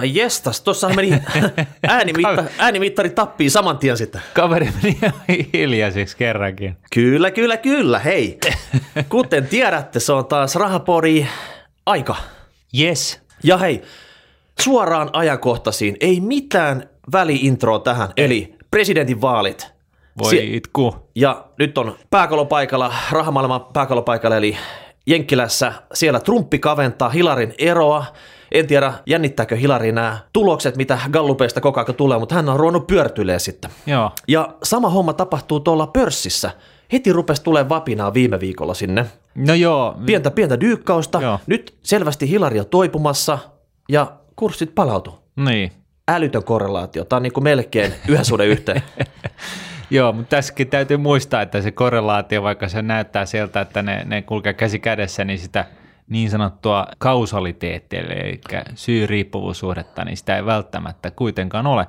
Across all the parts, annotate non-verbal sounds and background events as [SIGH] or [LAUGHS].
Herra jestas, tuossa meni [LAUGHS] äänimitta, äänimittari tappii saman tien sitten. Kaveri meni hiljaiseksi kerrankin. Kyllä, kyllä, kyllä. Hei, kuten tiedätte, se on taas rahapori aika. Yes. Ja hei, suoraan ajankohtaisiin, ei mitään väliintroa tähän, eli presidentinvaalit. Voi Sie- itku. Ja nyt on pääkalopaikalla, rahamaailman pääkalopaikalla, eli Jenkkilässä. Siellä Trumpi kaventaa Hilarin eroa. En tiedä, jännittääkö Hilari nämä tulokset, mitä Gallupeista koko ajan tulee, mutta hän on ruvennut pyörtyilee sitten. Joo. Ja sama homma tapahtuu tuolla pörssissä. Heti rupesi tulee vapinaa viime viikolla sinne. No joo. Pientä, pientä dyykkausta. Joo. Nyt selvästi Hilari on toipumassa ja kurssit palautu. Niin. Älytön korrelaatio. Tämä on niin kuin melkein yhden suhde yhteen. [LAUGHS] Joo, mutta tässäkin täytyy muistaa, että se korrelaatio, vaikka se näyttää sieltä, että ne, ne kulkee käsi kädessä, niin sitä niin sanottua kausaliteettia, eli syy-riippuvuussuhdetta, niin sitä ei välttämättä kuitenkaan ole.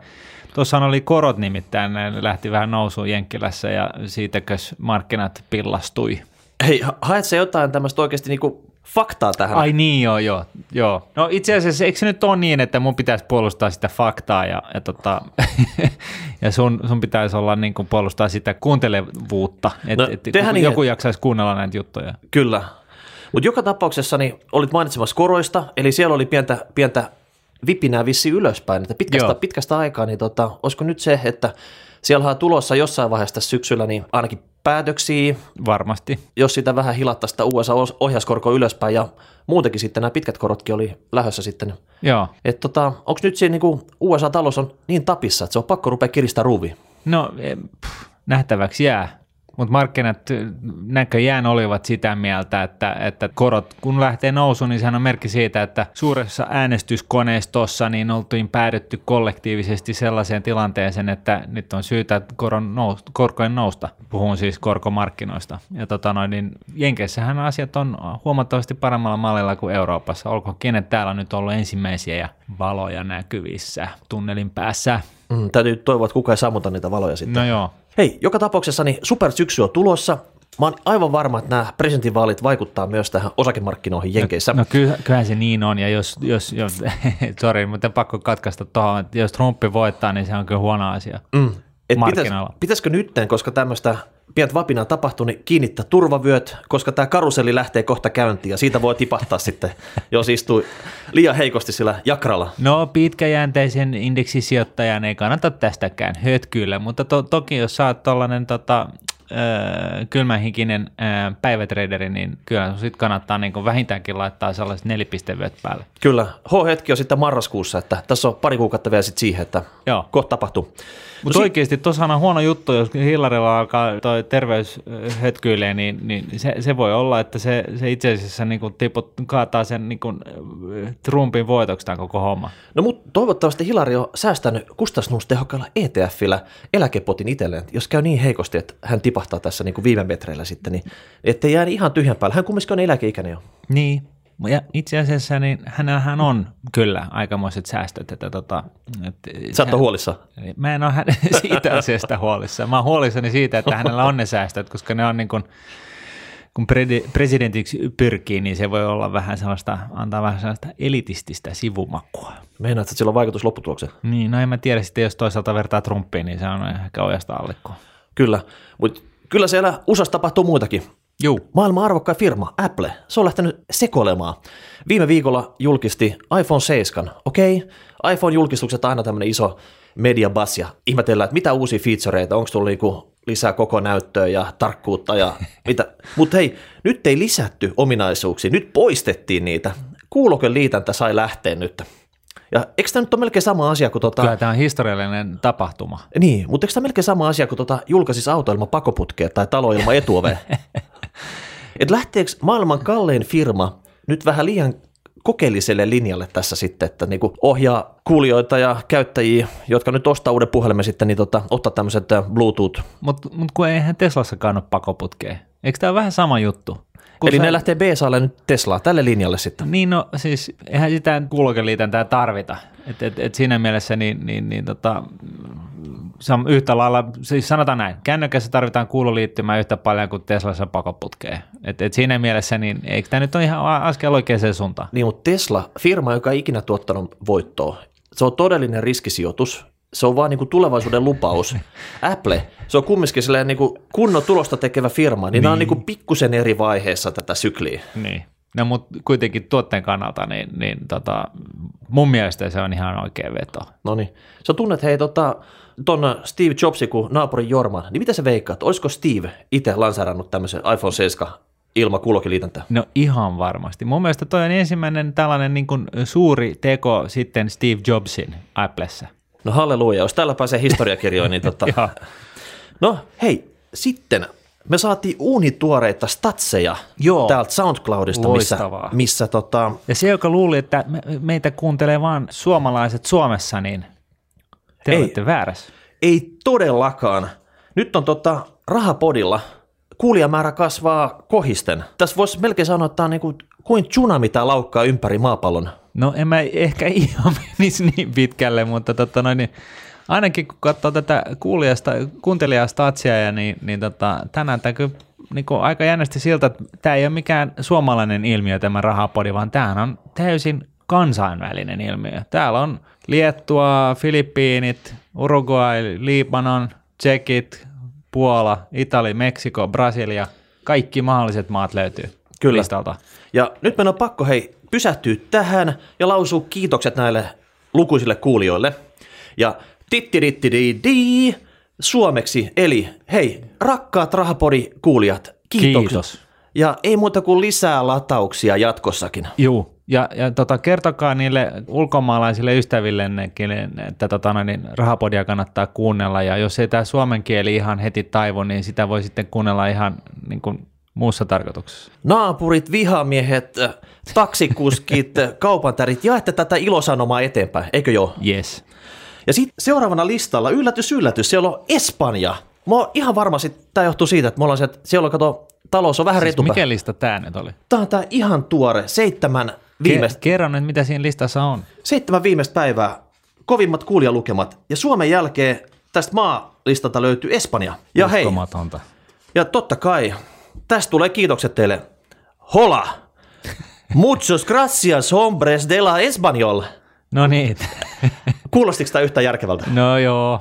Tuossa oli korot nimittäin, ne lähti vähän nousuun Jenkkilässä ja siitäkös markkinat pillastui. Hei, ha- haet sä jotain tämmöistä oikeasti niinku faktaa tähän? Ai niin, joo, joo, joo. No itse asiassa, eikö se nyt ole niin, että mun pitäisi puolustaa sitä faktaa ja, ja, tota, [LAUGHS] ja sun, sun pitäisi olla niin kuin puolustaa sitä kuuntelevuutta, että No, no, et, tehdään niin, joku jaksaisi kuunnella näitä juttuja. Kyllä. Mutta joka tapauksessa niin olit mainitsemassa koroista, eli siellä oli pientä, pientä vipinää vissi ylöspäin, että pitkästä, Joo. pitkästä aikaa, niin tota, olisiko nyt se, että siellä on tulossa jossain vaiheessa tässä syksyllä niin ainakin päätöksiä, Varmasti. jos sitä vähän hilattaisi sitä USA-ohjauskorkoa ylöspäin ja muutenkin sitten nämä pitkät korotkin oli lähössä sitten. Joo. Että tota, onko nyt se niin USA-talous on niin tapissa, että se on pakko rupea kiristää ruuvia? No pff, nähtäväksi jää. Mutta markkinat eh, näköjään olivat sitä mieltä, että, että korot kun lähtee nousuun, niin sehän on merkki siitä, että suuressa äänestyskoneistossa niin oltiin päädytty kollektiivisesti sellaiseen tilanteeseen, että nyt on syytä koron nous, korkojen nousta. Puhun siis korkomarkkinoista. Ja tota noin, niin Jenkeissähän asiat on huomattavasti paremmalla mallilla kuin Euroopassa. Olkoon kenet täällä nyt ollut ensimmäisiä ja valoja näkyvissä tunnelin päässä. Mm, täytyy toivoa, että kukaan ei sammuta niitä valoja sitten. No joo, Hei, joka tapauksessa niin supersyksy on tulossa. Mä oon aivan varma, että nämä presidentinvaalit vaikuttaa myös tähän osakemarkkinoihin Jenkeissä. No kyllä, kyllähän se niin on, ja jos, jos, jos [LAUGHS] sorry, mutta pakko katkaista tuohon, että jos Trumpi voittaa, niin se on kyllä huono asia. Mm. Et pitäis, pitäisikö nytten, koska tämmöistä pientä vapinaa tapahtuu, niin kiinnittää turvavyöt, koska tämä karuselli lähtee kohta käyntiin ja siitä voi tipahtaa [LAUGHS] sitten, jos istuu liian heikosti sillä jakralla. No pitkäjänteisen indeksisijoittajan ei kannata tästäkään hötkyillä, mutta to, toki jos sä oot tollanen tota, öö, kylmähinkinen öö, päivätraderi, niin kyllä sit kannattaa niin vähintäänkin laittaa sellaiset nelipistevyöt päälle. Kyllä, H-hetki on sitten marraskuussa, että tässä on pari kuukautta vielä sitten siihen, että Joo. kohta tapahtuu. Mutta no oikeasti tuossahan on huono juttu, jos Hillarilla alkaa toi terveys hötkyilee, niin, niin se, se, voi olla, että se, se itse asiassa niin kuin tiput, kaataa sen niin kuin Trumpin voitoksi tämän koko homma. No mutta toivottavasti Hilari on säästänyt kustannustehokkaalla ETFillä eläkepotin itselleen, jos käy niin heikosti, että hän tipahtaa tässä niin kuin viime metreillä sitten, niin ettei jää ihan tyhjän päällä. Hän kumminkin on eläkeikäinen jo. Niin, ja itse asiassa niin hänellähän on kyllä aikamoiset säästöt. Että tota, että Sä oot huolissa. Mä en ole hän, [LAUGHS] siitä asiasta huolissa. Mä oon huolissani siitä, että hänellä on ne säästöt, koska ne on niin kuin, kun presidentiksi pyrkii, niin se voi olla vähän sellaista, antaa vähän sellaista elitististä sivumakua. Meinaat, että sillä on vaikutus lopputulokseen? Niin, no en mä tiedä sitten, jos toisaalta vertaa Trumpiin, niin se on ehkä ojasta allikkoa. Kyllä, mutta kyllä siellä USAssa tapahtuu muutakin. Juu. Maailman arvokkain firma, Apple, se on lähtenyt sekoilemaan. Viime viikolla julkisti iPhone 7. Okei, iPhone-julkistukset on aina tämmöinen iso mediabas ja ihmetellään, että mitä uusia featureita, onko tullut niinku lisää koko näyttöä ja tarkkuutta ja [LAUGHS] mitä. Mutta hei, nyt ei lisätty ominaisuuksia, nyt poistettiin niitä. Kuuloken liitäntä sai lähteä nyt. Ja eikö tämä nyt ole melkein sama asia kuin tota... Kyllä tämä on historiallinen tapahtuma. Niin, mutta eikö tämä melkein sama asia kuin tota julkaisis auto ilman pakoputkea tai talo ilman etuovea? [LAUGHS] Et lähteekö maailman kallein firma nyt vähän liian kokeelliselle linjalle tässä sitten, että niinku ohjaa kuulijoita ja käyttäjiä, jotka nyt ostaa uuden puhelimen sitten, niin tota, ottaa tämmöiset äh, Bluetooth. Mutta mut kun eihän Teslassakaan ole pakoputkea. Eikö tämä ole vähän sama juttu? Kun Eli sä- ne lähtee BSAlle nyt Teslaa tälle linjalle sitten. Niin no siis eihän sitä kuulokeliitäntää tarvita. Et, et, et siinä mielessä niin, niin, niin tota, on yhtä lailla, siis sanotaan näin, kännykässä tarvitaan kuuloliittymää yhtä paljon kuin Teslassa pakoputkeen. Et, et siinä mielessä, niin eikö tämä nyt ole ihan askel oikeaan suuntaan? Niin, mutta Tesla, firma, joka ei ikinä tuottanut voittoa, se on todellinen riskisijoitus. Se on vaan niin kuin tulevaisuuden lupaus. [LAUGHS] Apple, se on kumminkin niin kuin kunnon tulosta tekevä firma, niin, niin. nämä on niin kuin pikkusen eri vaiheessa tätä sykliä. Niin. No mutta kuitenkin tuotteen kannalta, niin, niin tota, mun mielestä se on ihan oikea veto. No niin. Sä tunnet, hei, tota, ton Steve Jobsin kuin naapurin Jorma, niin mitä se veikkaat? Olisiko Steve itse lanseerannut tämmöisen iPhone 7 ilman kuulokiliitäntä? No ihan varmasti. Mun mielestä toi on ensimmäinen tällainen niin kuin suuri teko sitten Steve Jobsin Applessa. No halleluja, jos tällä pääsee historiakirjoihin, niin tota... [LAUGHS] no hei, sitten me saatiin uunituoreita statseja Joo. täältä SoundCloudista, missä, missä tota... Ja se, joka luuli, että me, meitä kuuntelee vain suomalaiset Suomessa, niin te ei, olette väärässä. Ei todellakaan. Nyt on tota rahapodilla kuulijamäärä kasvaa kohisten. Tässä voisi melkein sanoa, että tämä on niin kuin, kuin tsunami tämä laukkaa ympäri maapallon. No en mä ehkä ihan [LAUGHS] menisi niin pitkälle, mutta tota noin, niin ainakin kun katsoo tätä kuulijasta, kuuntelijaa statsia, niin, niin tota, tänään tämä kyllä niin kuin aika jännästi siltä, että tämä ei ole mikään suomalainen ilmiö tämä rahapodi, vaan tämä on täysin kansainvälinen ilmiö. Täällä on Liettua, Filippiinit, Uruguay, Libanon, Tsekit, Puola, Itali, Meksiko, Brasilia, kaikki mahdolliset maat löytyy Kyllä. listalta. Ja nyt meidän on pakko hei pysähtyä tähän ja lausua kiitokset näille lukuisille kuulijoille. Ja Tittirittidi suomeksi, eli hei, rakkaat Rahapodi-kuulijat, kiitoksia. Kiitos. Ja ei muuta kuin lisää latauksia jatkossakin. Juu, ja, ja tota, kertokaa niille ulkomaalaisille ystävillekin, että tota, niin rahapodia kannattaa kuunnella, ja jos ei tämä suomen kieli ihan heti taivu, niin sitä voi sitten kuunnella ihan niin kuin muussa tarkoituksessa. Naapurit, vihamiehet, taksikuskit, [LAUGHS] kaupantärit, jaette tätä ilosanomaa eteenpäin, eikö joo? Yes. Ja sitten seuraavana listalla, yllätys, yllätys, siellä on Espanja. Mä oon ihan varma, että tämä johtuu siitä, että me ollaan se, että siellä on, kato, talous on vähän siis retupä. Mikä lista tämä nyt oli? Tämä on tämä ihan tuore, seitsemän viimeistä. Ke- kerro nyt, mitä siinä listassa on. Seitsemän viimeistä päivää, kovimmat kuulijalukemat. Ja Suomen jälkeen tästä maalistalta löytyy Espanja. Ja hei, ja totta kai, tästä tulee kiitokset teille. Hola! [LAUGHS] Muchos gracias, hombres de la Español. No niin. [LAUGHS] Kuulostiko tämä yhtään järkevältä? No joo.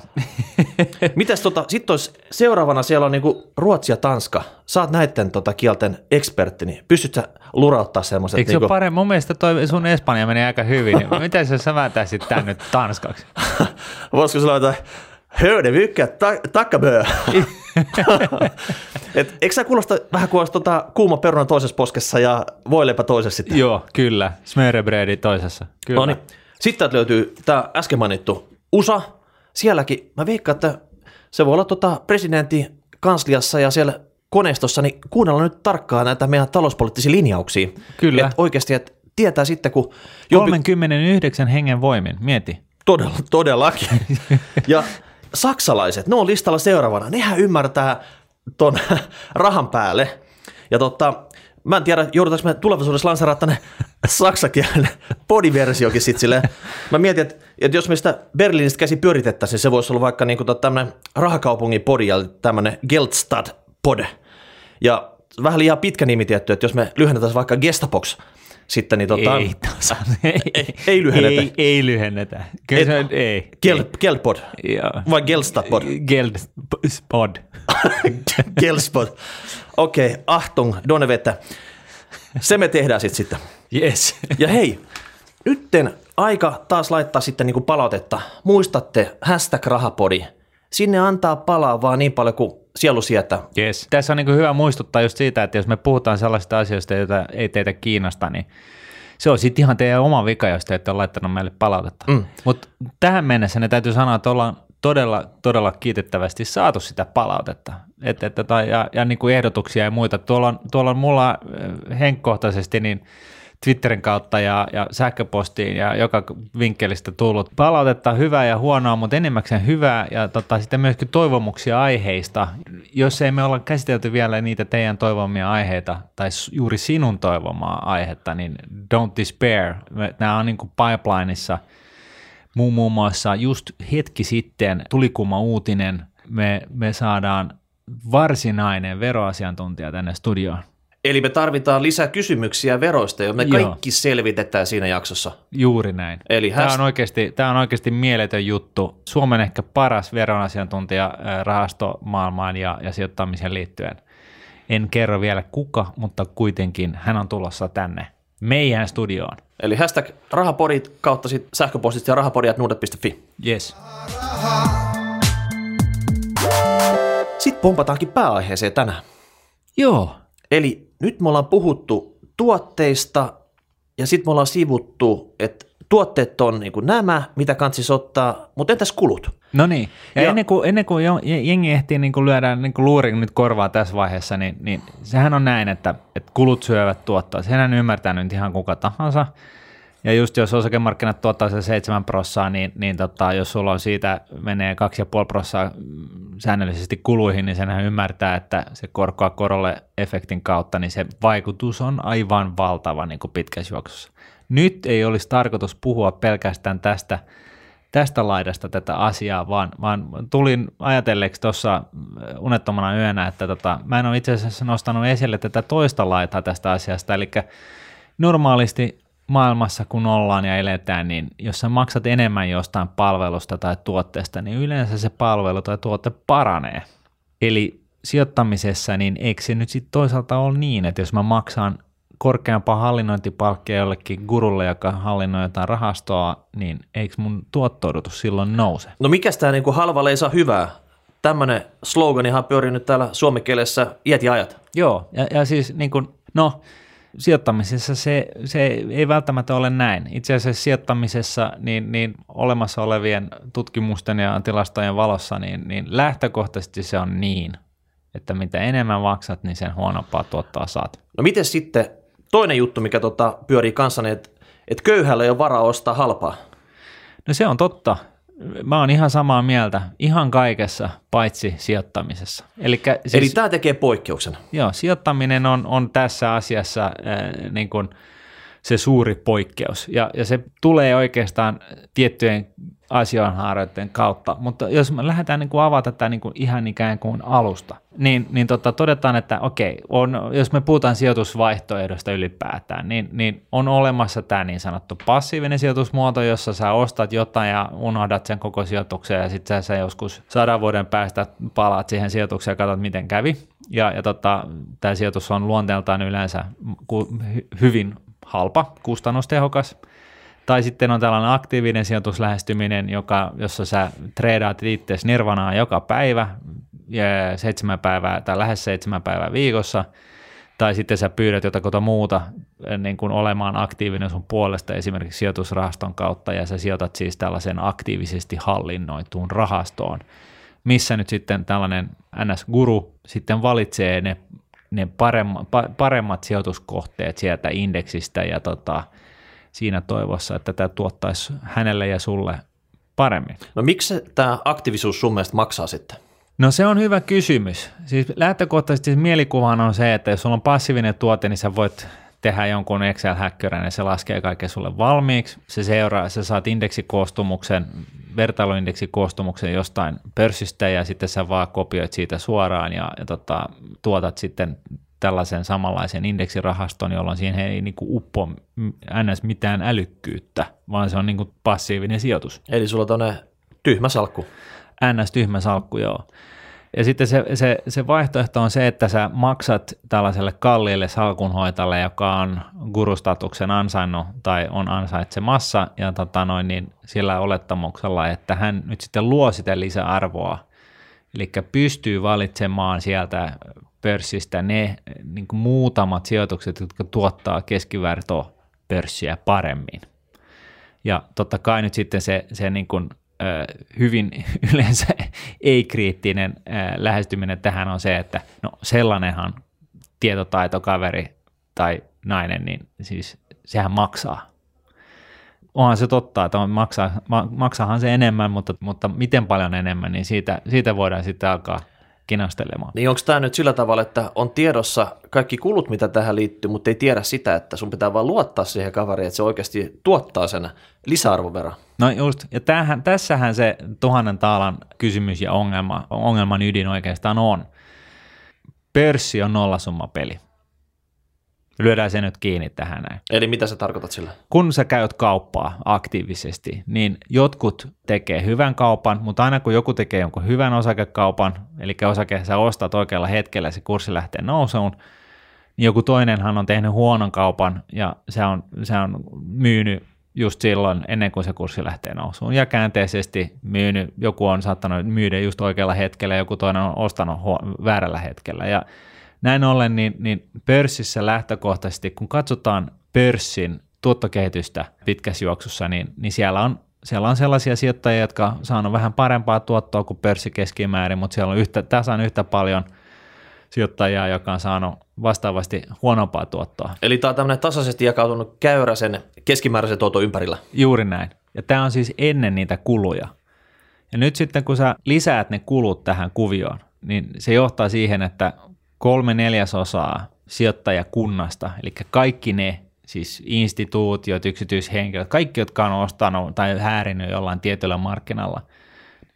[LAUGHS] Mitäs tota, sitten olisi seuraavana siellä on niinku Ruotsi ja Tanska. Saat näiden tota kielten ekspertti, niin pystyt sä lurauttaa semmoiset? Eikö niinku... se ole parempi? Mun mielestä toi sun Espanja menee aika hyvin. [LAUGHS] Miten sä sävätäisit tän nyt tanskaksi? [LAUGHS] Voisiko sä että Hörde mycket, tackabö. Et, eikö sä kuulosta vähän kuin olisi tota kuuma peruna toisessa poskessa ja voileipä toisessa sitten? Joo, kyllä. Smörrebrödi toisessa. Kyllä. No niin. Sitten löytyy tämä äsken mainittu USA. Sielläkin mä veikkaan, että se voi olla tota presidentin kansliassa ja siellä koneistossa, niin kuunnella nyt tarkkaan näitä meidän talouspoliittisia linjauksia. Kyllä. Et oikeasti, että tietää sitten, kun... Jompi... 39 hengen voimin, mieti. Todella, todellakin. ja saksalaiset, ne on listalla seuraavana. Nehän ymmärtää ton [LAUGHS] rahan päälle. Ja totta, Mä en tiedä, joudutaanko me tulevaisuudessa lanseraa tänne saksakielinen podiversiokin sitten silleen. Mä mietin, että, että jos me sitä Berliinistä käsi pyöritettäisiin, se voisi olla vaikka niinku tämmöinen rahakaupungin podi ja tämmöinen Geldstad pod. Ja vähän liian pitkä nimi tietty, että jos me lyhennetään vaikka Gestapox, sitten niin tota, ei, tasa, ei, ei, ei lyhennetä. Ei, ei lyhennetä. Kyllä se, ei. Gel, Gelpod. Vai Gelstapod? Gelspod. [LAUGHS] Gelspod. Okei, okay, Achtung, Donnevettä. Se me tehdään sitten sitten. Yes. Ja hei, nytten aika taas laittaa sitten niinku palautetta. Muistatte, hashtag rahapodi. Sinne antaa palaa vaan niin paljon kuin sielu sietää. Yes. Tässä on niin hyvä muistuttaa just siitä, että jos me puhutaan sellaisista asioista, joita ei teitä kiinnosta, niin se on sitten ihan teidän oma vika, jos te ette ole laittanut meille palautetta. Mm. Mutta tähän mennessä ne täytyy sanoa, että ollaan todella, todella kiitettävästi saatu sitä palautetta et, et, tai, ja, ja niin kuin ehdotuksia ja muita. Tuolla on, tuolla on mulla äh, henkkohtaisesti niin Twitterin kautta ja, ja sähköpostiin ja joka vinkkelistä tullut palautetta hyvää ja huonoa, mutta enimmäkseen hyvää ja tota, sitten myöskin toivomuksia aiheista. Jos ei me olla käsitelty vielä niitä teidän toivomia aiheita tai juuri sinun toivomaa aihetta, niin don't despair. Nämä on niin kuin pipelineissa – Muun, muun muassa just hetki sitten tuli kuma uutinen, me, me saadaan varsinainen veroasiantuntija tänne studioon. Eli me tarvitaan lisää kysymyksiä veroista, ja me Joo. kaikki selvitetään siinä jaksossa. Juuri näin. Eli Tämä häst- on, oikeasti, tämä on oikeasti mieletön juttu. Suomen ehkä paras veronasiantuntija ää, rahastomaailmaan ja, ja sijoittamiseen liittyen. En kerro vielä kuka, mutta kuitenkin hän on tulossa tänne meidän studioon. Eli hashtag rahapodit kautta sit sähköpostista ja rahapodiat.nuudet.fi. Yes. Sitten pompataankin pääaiheeseen tänään. Joo. Eli nyt me ollaan puhuttu tuotteista ja sitten me ollaan sivuttu, että tuotteet on niin kuin nämä, mitä kansis ottaa, mutta entäs kulut? No niin. Ja, Ja- ennen kuin, ennen kuin jo- jengi ehtii niin kuin lyödä niin kuin luurin nyt korvaa tässä vaiheessa, niin, niin sehän on näin, että, että kulut syövät tuottaa. Senhän ymmärtää nyt ihan kuka tahansa. Ja just jos osakemarkkinat tuottaa se 7 prossaa, niin, niin tota, jos sulla on siitä menee 2,5 prossaa mm, säännöllisesti kuluihin, niin senhän ymmärtää, että se korkoa korolle efektin kautta, niin se vaikutus on aivan valtava niin kuin pitkässä juoksussa. Nyt ei olisi tarkoitus puhua pelkästään tästä, tästä laidasta tätä asiaa, vaan, vaan tulin ajatelleeksi tuossa unettomana yönä, että tota, mä en ole itse asiassa nostanut esille tätä toista laitaa tästä asiasta, eli normaalisti maailmassa kun ollaan ja eletään, niin jos sä maksat enemmän jostain palvelusta tai tuotteesta, niin yleensä se palvelu tai tuote paranee. Eli sijoittamisessa, niin eikö se nyt sitten toisaalta ole niin, että jos mä maksan korkeampaa hallinnointipalkkia jollekin gurulle, joka hallinnoi jotain rahastoa, niin eikö mun tuotto-odotus silloin nouse? No mikäs tämä niin halvalle ei saa hyvää? Tämmöinen sloganihan pyörii nyt täällä suomenkielessä iät ja ajat. Joo, ja, ja siis niin kuin, no sijoittamisessa se, se ei välttämättä ole näin. Itse asiassa sijoittamisessa niin, niin olemassa olevien tutkimusten ja tilastojen valossa, niin, niin lähtökohtaisesti se on niin, että mitä enemmän maksat, niin sen huonompaa tuottaa saat. No miten sitten toinen juttu, mikä tota pyörii kanssani, että et köyhällä ei ole varaa ostaa halpaa. No se on totta. Mä oon ihan samaa mieltä ihan kaikessa, paitsi sijoittamisessa. Elikkä siis, Eli tämä tekee poikkeuksen. Joo, sijoittaminen on, on tässä asiassa äh, niin kuin se suuri poikkeus, ja, ja se tulee oikeastaan tiettyjen asianhaaroiden kautta, mutta jos me lähdetään niin kuin avata tätä niin kuin ihan ikään kuin alusta, niin, niin tota, todetaan, että okei, on, jos me puhutaan sijoitusvaihtoehdosta ylipäätään, niin, niin on olemassa tämä niin sanottu passiivinen sijoitusmuoto, jossa sä ostat jotain ja unohdat sen koko sijoituksen ja sitten sä joskus sadan vuoden päästä palaat siihen sijoitukseen ja katsot, miten kävi. Ja, ja tota, tämä sijoitus on luonteeltaan yleensä hy, hyvin halpa, kustannustehokas. Tai sitten on tällainen aktiivinen sijoituslähestyminen, joka, jossa sä treidaat itse nirvanaa joka päivä, seitsemän päivää tai lähes seitsemän päivää viikossa, tai sitten sä pyydät jotakuta muuta niin kuin olemaan aktiivinen sun puolesta esimerkiksi sijoitusrahaston kautta, ja sä sijoitat siis tällaisen aktiivisesti hallinnoituun rahastoon, missä nyt sitten tällainen NS-guru sitten valitsee ne, ne paremmat, paremmat sijoituskohteet sieltä indeksistä ja tota, siinä toivossa, että tämä tuottaisi hänelle ja sulle paremmin. No miksi tämä aktiivisuus sun mielestä maksaa sitten? No se on hyvä kysymys. Siis lähtökohtaisesti mielikuvahan on se, että jos sulla on passiivinen tuote, niin sä voit tehdä jonkun Excel-häkkyrän ja se laskee kaiken sulle valmiiksi. Se seuraa, sä saat indeksikoostumuksen, vertailuindeksikoostumuksen jostain pörssistä ja sitten sä vaan kopioit siitä suoraan ja, ja tota, tuotat sitten tällaisen samanlaisen indeksirahaston, jolloin siihen ei niin kuin uppo ns. mitään älykkyyttä, vaan se on niin kuin passiivinen sijoitus. Eli sulla on tuonne tyhmä salkku. ns. tyhmä salkku, joo. Ja sitten se, se, se vaihtoehto on se, että sä maksat tällaiselle kalliille salkunhoitajalle, joka on gurustatuksen ansainnut tai on ansaitsemassa, ja tota noin, niin sillä olettamuksella, että hän nyt sitten luo sitä lisäarvoa, eli pystyy valitsemaan sieltä pörssistä ne niin kuin muutamat sijoitukset, jotka tuottaa keskiverto pörssiä paremmin. Ja totta kai nyt sitten se, se niin kuin, hyvin [LAUGHS] yleensä ei-kriittinen lähestyminen tähän on se, että no sellainenhan tietotaitokaveri tai nainen, niin siis sehän maksaa. Onhan se totta, että on maksaa, ma, maksahan se enemmän, mutta, mutta miten paljon enemmän, niin siitä, siitä voidaan sitten alkaa kinastelemaan. Niin onko tämä nyt sillä tavalla, että on tiedossa kaikki kulut, mitä tähän liittyy, mutta ei tiedä sitä, että sun pitää vaan luottaa siihen kaveriin, että se oikeasti tuottaa sen lisäarvon verran? No just, ja tämähän, tässähän se tuhannen taalan kysymys ja ongelma, ongelman ydin oikeastaan on. Pörssi on nollasummapeli. Lyödään se nyt kiinni tähän näin. Eli mitä sä tarkoitat sillä? Kun sä käyt kauppaa aktiivisesti, niin jotkut tekee hyvän kaupan, mutta aina kun joku tekee jonkun hyvän osakekaupan, eli osake sä ostat oikealla hetkellä se kurssi lähtee nousuun, niin joku toinenhan on tehnyt huonon kaupan ja se on, se on myynyt just silloin ennen kuin se kurssi lähtee nousuun. Ja käänteisesti myynyt, joku on saattanut myydä just oikealla hetkellä, joku toinen on ostanut huo- väärällä hetkellä. Ja näin ollen, niin, niin pörssissä lähtökohtaisesti, kun katsotaan pörssin tuottokehitystä pitkässä juoksussa, niin, niin siellä on siellä on sellaisia sijoittajia, jotka on saanut vähän parempaa tuottoa kuin pörssi keskimäärin, mutta siellä on yhtä, tasan yhtä paljon sijoittajia, joka on saanut vastaavasti huonompaa tuottoa. Eli tämä on tämmöinen tasaisesti jakautunut käyräsen keskimääräisen tuoton ympärillä. Juuri näin. Ja tämä on siis ennen niitä kuluja. Ja nyt sitten kun sä lisäät ne kulut tähän kuvioon, niin se johtaa siihen, että kolme neljäsosaa sijoittajakunnasta, eli kaikki ne siis instituutiot, yksityishenkilöt, kaikki, jotka on ostanut tai häärinyt jollain tietyllä markkinalla,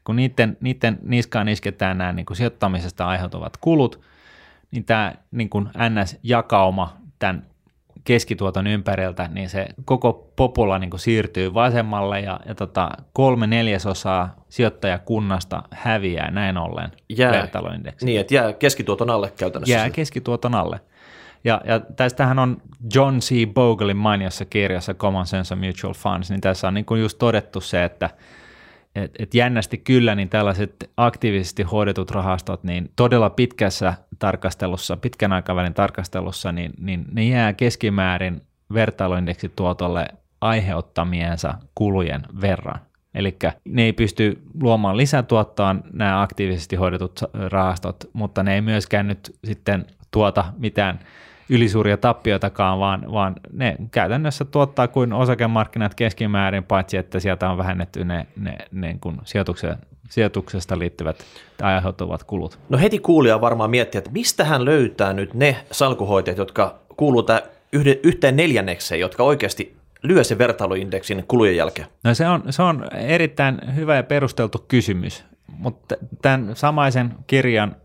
kun niiden, niiden niskaan isketään nämä niin kuin sijoittamisesta aiheutuvat kulut, niin tämä niin kuin NS-jakauma tämän keskituoton ympäriltä, niin se koko popula niin siirtyy vasemmalle ja, ja tota, kolme neljäsosaa sijoittajakunnasta häviää näin ollen Jää, vertailuindeksi. Niin, että jää keskituoton alle käytännössä. Jää keskituoton alle. Ja, ja tästähän on John C. Boglein mainiossa kirjassa Common Sense of Mutual Funds, niin tässä on niin kuin just todettu se, että et, et jännästi kyllä, niin tällaiset aktiivisesti hoidetut rahastot, niin todella pitkässä tarkastelussa, pitkän aikavälin tarkastelussa, niin, niin ne jää keskimäärin vertailuindeksituotolle aiheuttamiensa kulujen verran. Eli ne ei pysty luomaan lisätuottoa nämä aktiivisesti hoidetut rahastot, mutta ne ei myöskään nyt sitten tuota mitään ylisuuria tappioitakaan, vaan, vaan ne käytännössä tuottaa kuin osakemarkkinat keskimäärin, paitsi että sieltä on vähennetty ne, ne, ne kun sijoituksesta liittyvät tai aiheutuvat kulut. No heti kuulija varmaan miettii, että mistä hän löytää nyt ne salkuhoitajat, jotka kuuluu yhteen neljännekseen, jotka oikeasti lyö se vertailuindeksin kulujen jälkeen? No se on, se on erittäin hyvä ja perusteltu kysymys, mutta tämän samaisen kirjan,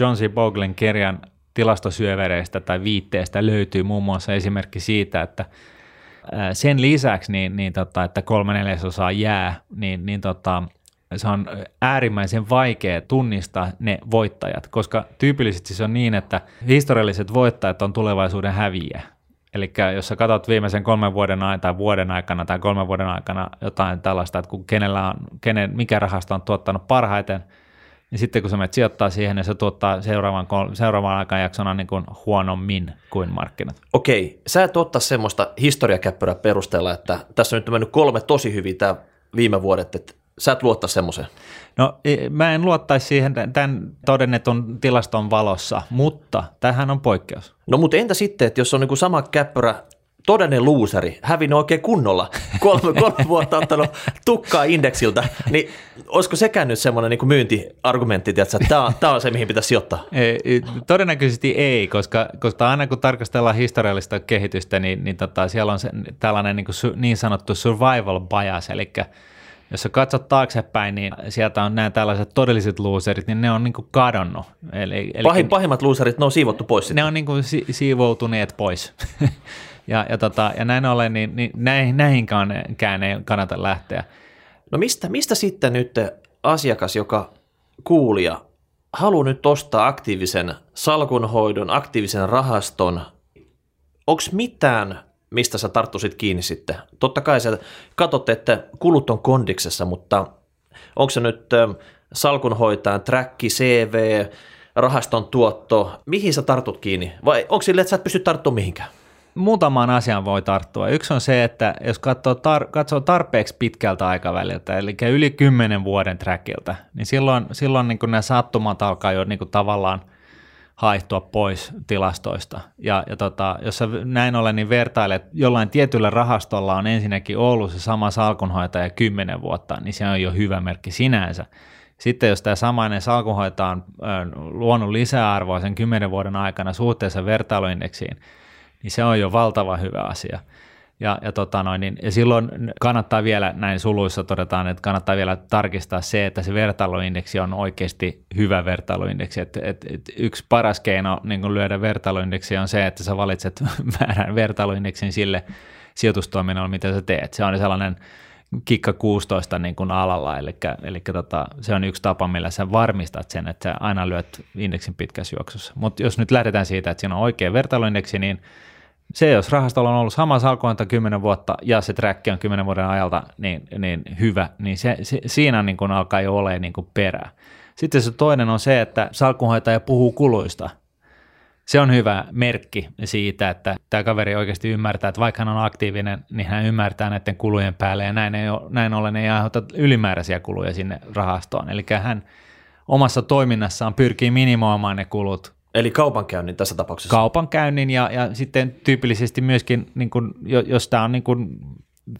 John C. Boglen kirjan tilastosyövereistä tai viitteestä löytyy muun muassa esimerkki siitä, että sen lisäksi, niin, niin tota, että kolme neljäsosaa jää, niin, niin tota, se on äärimmäisen vaikea tunnistaa ne voittajat, koska tyypillisesti se on niin, että historialliset voittajat on tulevaisuuden häviä. Eli jos sä katsot viimeisen kolmen vuoden aikana tai vuoden aikana tai kolmen vuoden aikana jotain tällaista, että kun kenellä on, kenen, mikä rahasto on tuottanut parhaiten – niin sitten kun sä menet sijoittaa siihen, niin se tuottaa seuraavan, seuraavan aikajaksona niin kuin huonommin kuin markkinat. Okei, sä et ottaa semmoista historiakäppyrää perusteella, että tässä on nyt mennyt kolme tosi hyvin tämä viime vuodet, että sä et luottaa semmoiseen. No mä en luottaisi siihen tämän todennetun tilaston valossa, mutta tähän on poikkeus. No mutta entä sitten, että jos on niin sama käppyrä todellinen luuseri, hävinnyt oikein kunnolla, kolme, [LAUGHS] kolme vuotta ottanut tukkaa indeksiltä, niin olisiko sekään nyt semmoinen niin myyntiargumentti, että tämä on, tämä on se, mihin pitäisi sijoittaa? Ei, todennäköisesti ei, koska, koska aina kun tarkastellaan historiallista kehitystä, niin, niin tota, siellä on se, tällainen niin, kuin, niin sanottu survival bias, eli jos sä katsot taaksepäin, niin sieltä on nämä tällaiset todelliset loserit, niin ne on niin kuin kadonnut. Eli, eli Pahin, pahimmat loserit, ne on siivottu pois. Sitten. Ne on niin kuin si- siivoutuneet pois. [LAUGHS] Ja, ja, tota, ja näin ollen, niin, niin näihin, näihinkään ei kannata lähteä. No mistä, mistä sitten nyt asiakas, joka kuulija, haluaa nyt ostaa aktiivisen salkunhoidon, aktiivisen rahaston, onko mitään, mistä sä tarttuisit kiinni sitten? Totta kai sä katsotte, että kulut on kondiksessa, mutta onko se nyt salkunhoitajan träkki, CV, rahaston tuotto, mihin sä tartut kiinni? Vai onko sille, että sä et pysty tarttumaan mihinkään? muutamaan asiaan voi tarttua. Yksi on se, että jos katsoo, tar- katsoo tarpeeksi pitkältä aikaväliltä, eli yli kymmenen vuoden trackilta, niin silloin, silloin niin nämä sattumat alkaa jo niin tavallaan haihtua pois tilastoista. Ja, ja tota, jos sä näin ollen niin vertailet, jollain tietyllä rahastolla on ensinnäkin ollut se sama salkunhoitaja kymmenen vuotta, niin se on jo hyvä merkki sinänsä. Sitten jos tämä samainen salkunhoitaja on luonut lisäarvoa sen kymmenen vuoden aikana suhteessa vertailuindeksiin, niin se on jo valtava hyvä asia. Ja, ja, tota noin, niin, ja silloin kannattaa vielä, näin suluissa todetaan, että kannattaa vielä tarkistaa se, että se vertailuindeksi on oikeasti hyvä vertailuindeksi. Et, et, et yksi paras keino niin lyödä vertailuindeksi on se, että sä valitset [LAUGHS] väärän vertailuindeksin sille sijoitustoiminnalle, mitä sä teet. Se on sellainen kikka 16 niin kuin alalla, eli, eli tota, se on yksi tapa, millä sä varmistat sen, että sä aina lyöt indeksin pitkässä juoksussa. Mutta jos nyt lähdetään siitä, että siinä on oikea vertailuindeksi, niin se, jos rahastolla on ollut sama salkuanta 10 vuotta ja se track on 10 vuoden ajalta niin, niin hyvä, niin se, se, siinä niin kuin alkaa jo olemaan niin kuin perää. Sitten se toinen on se, että salkunhoitaja puhuu kuluista. Se on hyvä merkki siitä, että tämä kaveri oikeasti ymmärtää, että vaikka hän on aktiivinen, niin hän ymmärtää näiden kulujen päälle ja näin, ei ole, näin ollen ei aiheuta ylimääräisiä kuluja sinne rahastoon. Eli hän omassa toiminnassaan pyrkii minimoimaan ne kulut Eli kaupankäynnin tässä tapauksessa. Kaupankäynnin ja, ja sitten tyypillisesti myöskin, niin kun, jos tämä on niin kun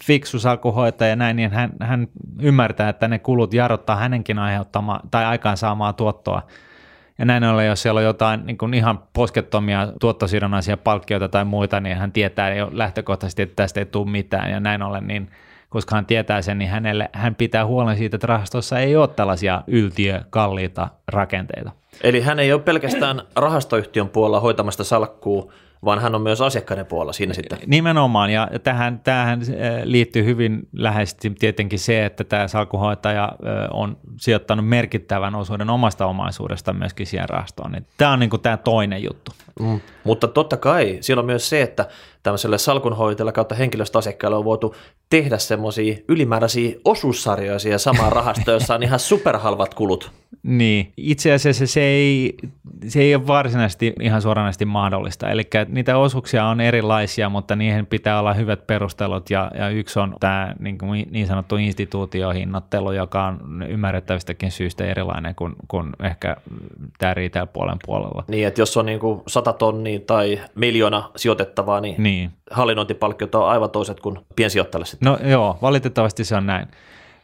fiksu salkuhoitaja ja näin, niin hän, hän ymmärtää, että ne kulut jarruttaa hänenkin aiheuttamaa tai aikaansaamaa tuottoa. Ja näin ollen, jos siellä on jotain niin kuin ihan poskettomia tuottosidonnaisia palkkioita tai muita, niin hän tietää jo lähtökohtaisesti, että tästä ei tule mitään. Ja näin ollen, niin koska hän tietää sen, niin hänelle, hän pitää huolen siitä, että rahastossa ei ole tällaisia yltiökalliita rakenteita. Eli hän ei ole pelkästään rahastoyhtiön puolella hoitamasta salkkuu, vaan hän on myös asiakkaiden puolella siinä sitten. Nimenomaan, ja tähän, tähän eh, liittyy hyvin läheisesti tietenkin se, että tämä salkuhoitaja eh, on sijoittanut merkittävän osuuden omasta omaisuudesta myöskin siihen rahastoon. Niin tämä on niin kuin tämä toinen juttu. Mm. Mutta totta kai siellä on myös se, että tämmöiselle salkunhoitajalle kautta henkilöstöasiakkaille on voitu tehdä semmoisia ylimääräisiä osuussarjoja siihen samaan rahastoon, jossa on ihan superhalvat kulut. Niin, itse asiassa se ei, se ei ole varsinaisesti ihan suoranaisesti mahdollista. Eli niitä osuuksia on erilaisia, mutta niihin pitää olla hyvät perustelut ja, ja yksi on tämä niin, kuin niin sanottu instituutiohinnoittelu, joka on ymmärrettävistäkin syystä erilainen kuin, kuin ehkä tämä retail-puolen puolella. Niin, että jos on niin kuin 100 tonnia tai miljoona sijoitettavaa, niin, niin. hallinnointipalkkiot on aivan toiset kuin piensijoittajalle sitten. No joo, valitettavasti se on näin.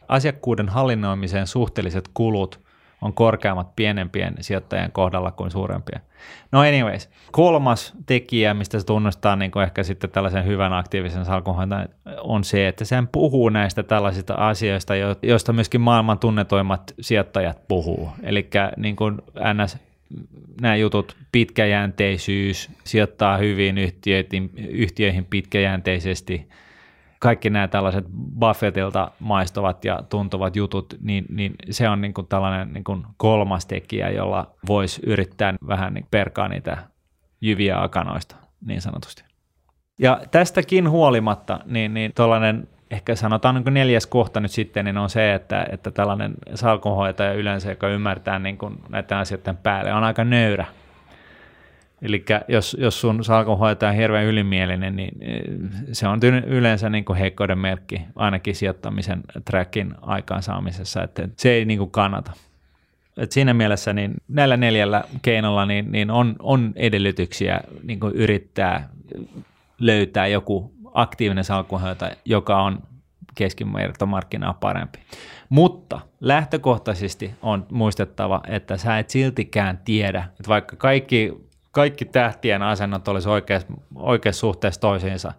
Asiakkuuden hallinnoimiseen suhteelliset kulut on korkeammat pienempien sijoittajien kohdalla kuin suurempien. No anyways, kolmas tekijä, mistä se tunnustaa niin kuin ehkä sitten tällaisen hyvän aktiivisen salkunhoitajan, on se, että sen puhuu näistä tällaisista asioista, joista myöskin maailman tunnetoimmat sijoittajat puhuu. Eli niin kuin NS nämä jutut, pitkäjänteisyys, sijoittaa hyvin yhtiöihin, yhtiöihin pitkäjänteisesti – kaikki nämä tällaiset Buffettilta maistuvat ja tuntuvat jutut, niin, niin se on niin kuin tällainen niin kuin kolmas tekijä, jolla voisi yrittää vähän niin perkaa niitä jyviä akanoista niin sanotusti. Ja tästäkin huolimatta, niin, niin tuollainen ehkä sanotaan niin neljäs kohta nyt sitten, niin on se, että, että tällainen salkunhoitaja yleensä, joka ymmärtää niin kuin näiden asioiden päälle, on aika nöyrä Eli jos, jos sun salkunhoitaja on hirveän ylimielinen, niin se on yleensä niin kuin heikkouden merkki, ainakin sijoittamisen trackin aikaansaamisessa, että se ei niin kuin kannata. Et siinä mielessä niin näillä neljällä keinolla niin, niin on, on edellytyksiä niin kuin yrittää löytää joku aktiivinen salkunhoitaja, joka on keskivertomarkkinaa parempi. Mutta lähtökohtaisesti on muistettava, että sä et siltikään tiedä, että vaikka kaikki kaikki tähtien asennot olisi oikeassa, oikeassa suhteessa toisiinsa,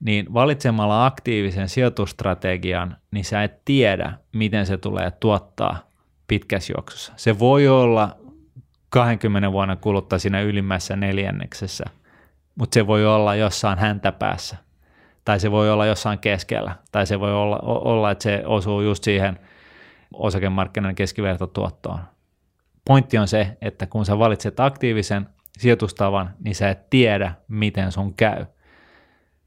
niin valitsemalla aktiivisen sijoitustrategian, niin sä et tiedä, miten se tulee tuottaa pitkässä juoksussa. Se voi olla 20 vuoden kuluttua siinä ylimmässä neljänneksessä, mutta se voi olla jossain häntäpäässä, tai se voi olla jossain keskellä, tai se voi olla, olla että se osuu just siihen osakemarkkinan keskivertotuottoon pointti on se, että kun sä valitset aktiivisen sijoitustavan, niin sä et tiedä, miten sun käy.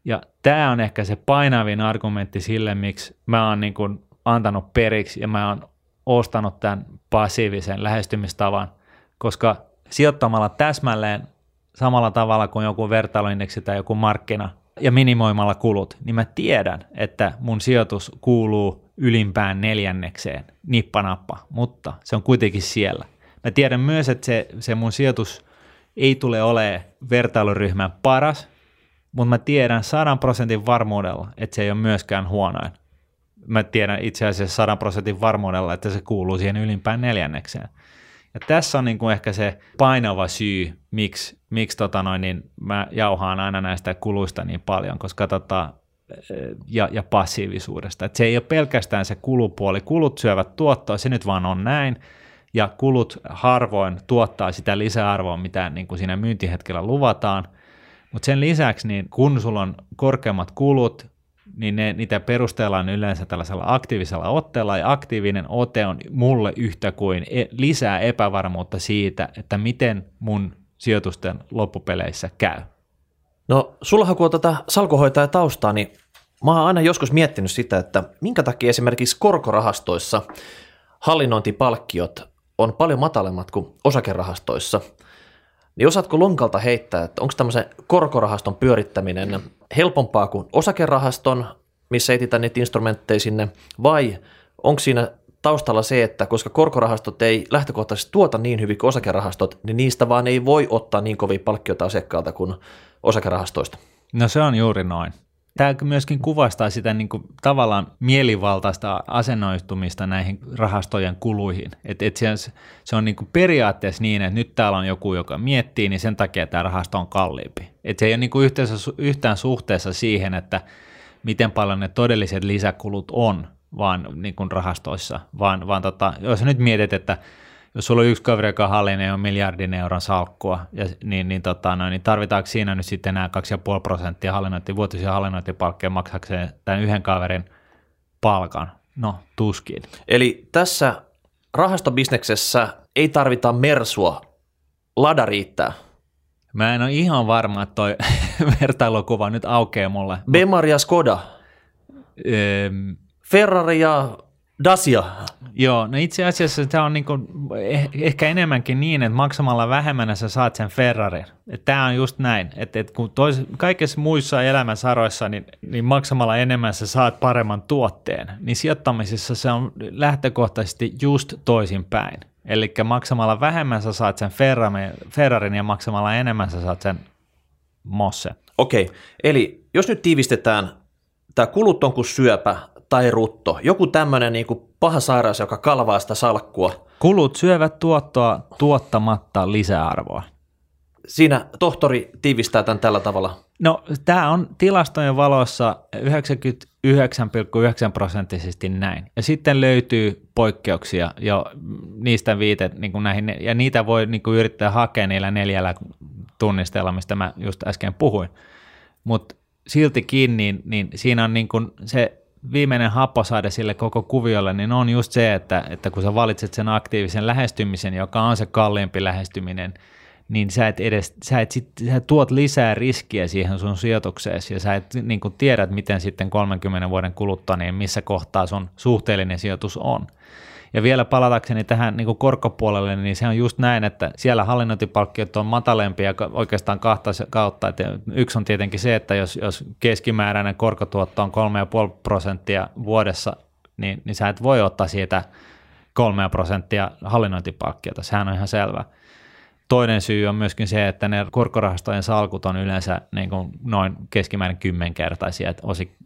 Ja tämä on ehkä se painavin argumentti sille, miksi mä oon niin kuin antanut periksi ja mä oon ostanut tämän passiivisen lähestymistavan, koska sijoittamalla täsmälleen samalla tavalla kuin joku vertailuindeksi tai joku markkina ja minimoimalla kulut, niin mä tiedän, että mun sijoitus kuuluu ylimpään neljännekseen, nippanappa, mutta se on kuitenkin siellä. Mä tiedän myös, että se, se mun sijoitus ei tule olemaan vertailuryhmän paras, mutta mä tiedän sadan prosentin varmuudella, että se ei ole myöskään huonoin. Mä tiedän itse asiassa sadan prosentin varmuudella, että se kuuluu siihen ylimpään neljännekseen. Ja tässä on niin kuin ehkä se painava syy, miksi, miksi tota noin, niin mä jauhaan aina näistä kuluista niin paljon, koska tota, ja, ja passiivisuudesta. Et se ei ole pelkästään se kulupuoli. Kulut syövät tuottoa, se nyt vaan on näin, ja kulut harvoin tuottaa sitä lisäarvoa, mitä niin kuin siinä myyntihetkellä luvataan. Mutta sen lisäksi, niin kun sulla on korkeammat kulut, niin ne, niitä perustellaan yleensä tällaisella aktiivisella otteella, ja aktiivinen ote on mulle yhtä kuin e- lisää epävarmuutta siitä, että miten mun sijoitusten loppupeleissä käy. No, sullahan kun on tätä salkuhoitaja taustaa, niin mä oon aina joskus miettinyt sitä, että minkä takia esimerkiksi korkorahastoissa hallinnointipalkkiot on paljon matalemmat kuin osakerahastoissa. Niin osaatko lonkalta heittää, että onko tämmöisen korkorahaston pyörittäminen helpompaa kuin osakerahaston, missä etsitään niitä instrumentteja sinne, vai onko siinä taustalla se, että koska korkorahastot ei lähtökohtaisesti tuota niin hyvin kuin osakerahastot, niin niistä vaan ei voi ottaa niin kovia palkkioita asiakkaalta kuin osakerahastoista. No se on juuri noin. Tämä myöskin kuvastaa sitä niin kuin, tavallaan mielivaltaista asennoitumista näihin rahastojen kuluihin. Et, et se, se on niin kuin periaatteessa niin, että nyt täällä on joku, joka miettii, niin sen takia tämä rahasto on kalliimpi. Et se ei ole niin kuin yhteensä, yhtään suhteessa siihen, että miten paljon ne todelliset lisäkulut on vaan niin kuin rahastoissa, vaan, vaan tota, jos nyt mietit, että jos sulla on yksi kaveri, joka hallinnee on miljardin euron salkkua, ja, niin, niin, tota, no, niin tarvitaanko siinä nyt sitten nämä 2,5 prosenttia hallinnointi, vuotisia hallinnointipalkkeja maksakseen tämän yhden kaverin palkan? No, tuskin. Eli tässä rahastobisneksessä ei tarvita mersua, lada riittää. Mä en ole ihan varma, että toi [LAUGHS] vertailukuva nyt aukeaa mulle. Bemar ja Skoda. Öö, Ferrari ja Dacia. Joo, no itse asiassa tämä on niinku eh, ehkä enemmänkin niin, että maksamalla vähemmän sä saat sen Ferrarin. Tämä on just näin, että et kun tois, kaikissa muissa elämän saroissa, niin, niin maksamalla enemmän sä saat paremman tuotteen, niin sijoittamisessa se on lähtökohtaisesti just toisinpäin. Eli maksamalla vähemmän sä saat sen Ferrarin ja maksamalla enemmän sä saat sen Mosse. Okei, eli jos nyt tiivistetään, tämä kulut on kuin syöpä, tai rutto. Joku tämmöinen niin paha sairaus, joka kalvaa sitä salkkua. Kulut syövät tuottoa tuottamatta lisäarvoa. Siinä tohtori tiivistää tämän tällä tavalla. No tämä on tilastojen valossa 99,9 prosenttisesti näin. Ja sitten löytyy poikkeuksia jo niistä viitet, niin kuin näihin, ja niitä voi niin kuin yrittää hakea niillä neljällä tunnisteella, mistä mä just äsken puhuin. Mutta siltikin, niin, niin siinä on niin kuin se viimeinen happosaade sille koko kuviolle, niin on just se, että, että kun sä valitset sen aktiivisen lähestymisen, joka on se kalliimpi lähestyminen, niin sä et edes, sä, et sit, sä tuot lisää riskiä siihen sun sijoitukseesi ja sä et niin tiedät, miten sitten 30 vuoden kuluttua, niin missä kohtaa sun suhteellinen sijoitus on. Ja vielä palatakseni tähän niin kuin korkopuolelle, niin se on just näin, että siellä hallinnointipalkkiot on matalempia oikeastaan kahta kautta. Että yksi on tietenkin se, että jos, jos keskimääräinen korkotuotto on 3,5 prosenttia vuodessa, niin, niin sä et voi ottaa siitä 3 prosenttia hallinnointipalkkiota, sehän on ihan selvä. Toinen syy on myöskin se, että ne korkorahastojen salkut on yleensä niin kuin noin keskimäärin kymmenkertaisia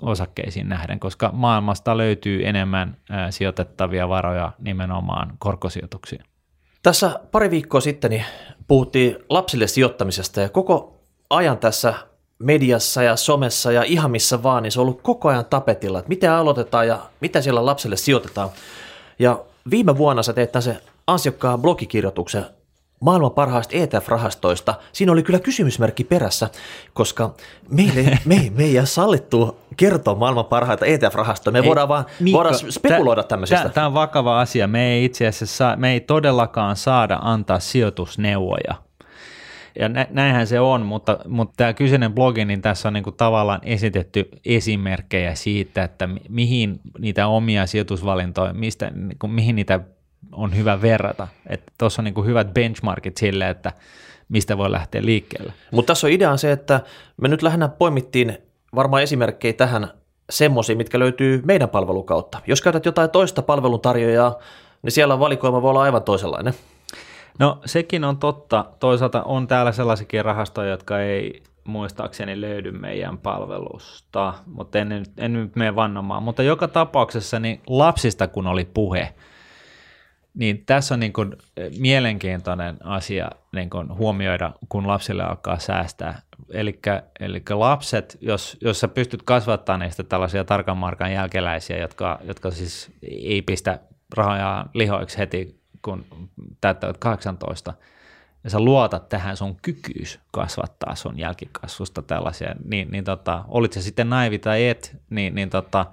osakkeisiin nähden, koska maailmasta löytyy enemmän sijoitettavia varoja nimenomaan korkosijoituksiin. Tässä pari viikkoa sitten niin puhuttiin lapsille sijoittamisesta ja koko ajan tässä mediassa ja somessa ja ihan missä vaan, niin se on ollut koko ajan tapetilla, että miten aloitetaan ja mitä siellä lapsille sijoitetaan. Ja viime vuonna sä teit se ansiokkaan blogikirjoituksen maailman parhaista ETF-rahastoista, siinä oli kyllä kysymysmerkki perässä, koska meille, me, me ei jää sallittu kertoa maailman parhaita ETF-rahastoja. Me ei, voidaan vaan Mikko, voidaan spekuloida tämmöisistä. Tämä on vakava asia. Me ei itse asiassa me ei todellakaan saada antaa sijoitusneuvoja. Ja näinhän se on, mutta, mutta tämä kyseinen blogi, niin tässä on niin kuin tavallaan esitetty esimerkkejä siitä, että mihin niitä omia sijoitusvalintoja, mistä, niin kuin, mihin niitä on hyvä verrata. Tuossa on niin hyvät benchmarkit sille, että mistä voi lähteä liikkeelle. Mutta tässä on idea se, että me nyt lähinnä poimittiin varmaan esimerkkejä tähän semmoisia, mitkä löytyy meidän palvelukautta. Jos käytät jotain toista palveluntarjoajaa, niin siellä valikoima voi olla aivan toisenlainen. No sekin on totta. Toisaalta on täällä sellaisiakin rahastoja, jotka ei muistaakseni löydy meidän palvelusta, mutta en, en nyt mene vannomaan. Mutta joka tapauksessa niin lapsista kun oli puhe – niin tässä on niin kuin mielenkiintoinen asia niin kuin huomioida, kun lapsille alkaa säästää. Eli lapset, jos, jos sä pystyt kasvattamaan niistä tällaisia tarkan markan jälkeläisiä, jotka, jotka siis ei pistä rahoja lihoiksi heti, kun täyttävät 18, ja sä luotat tähän sun kykyys kasvattaa sun jälkikasvusta tällaisia, niin, niin tota, olit se sitten naivi tai et, niin, niin tota,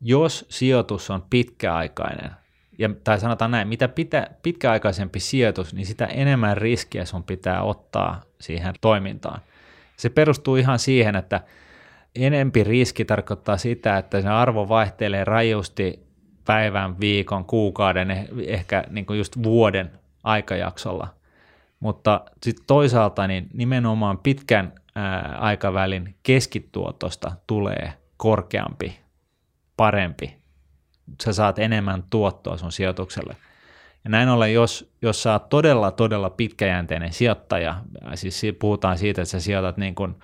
jos sijoitus on pitkäaikainen, ja, tai sanotaan näin, mitä pitä, pitkäaikaisempi sijoitus, niin sitä enemmän riskiä sun pitää ottaa siihen toimintaan. Se perustuu ihan siihen, että enempi riski tarkoittaa sitä, että se arvo vaihtelee rajusti päivän, viikon, kuukauden, eh, ehkä niin kuin just vuoden aikajaksolla. Mutta sitten toisaalta niin nimenomaan pitkän ää, aikavälin keskituotosta tulee korkeampi, parempi. Sä saat enemmän tuottoa sun sijoitukselle. Ja näin ollen, jos, jos sä oot todella, todella pitkäjänteinen sijoittaja, siis puhutaan siitä, että sä sijoitat niin kuin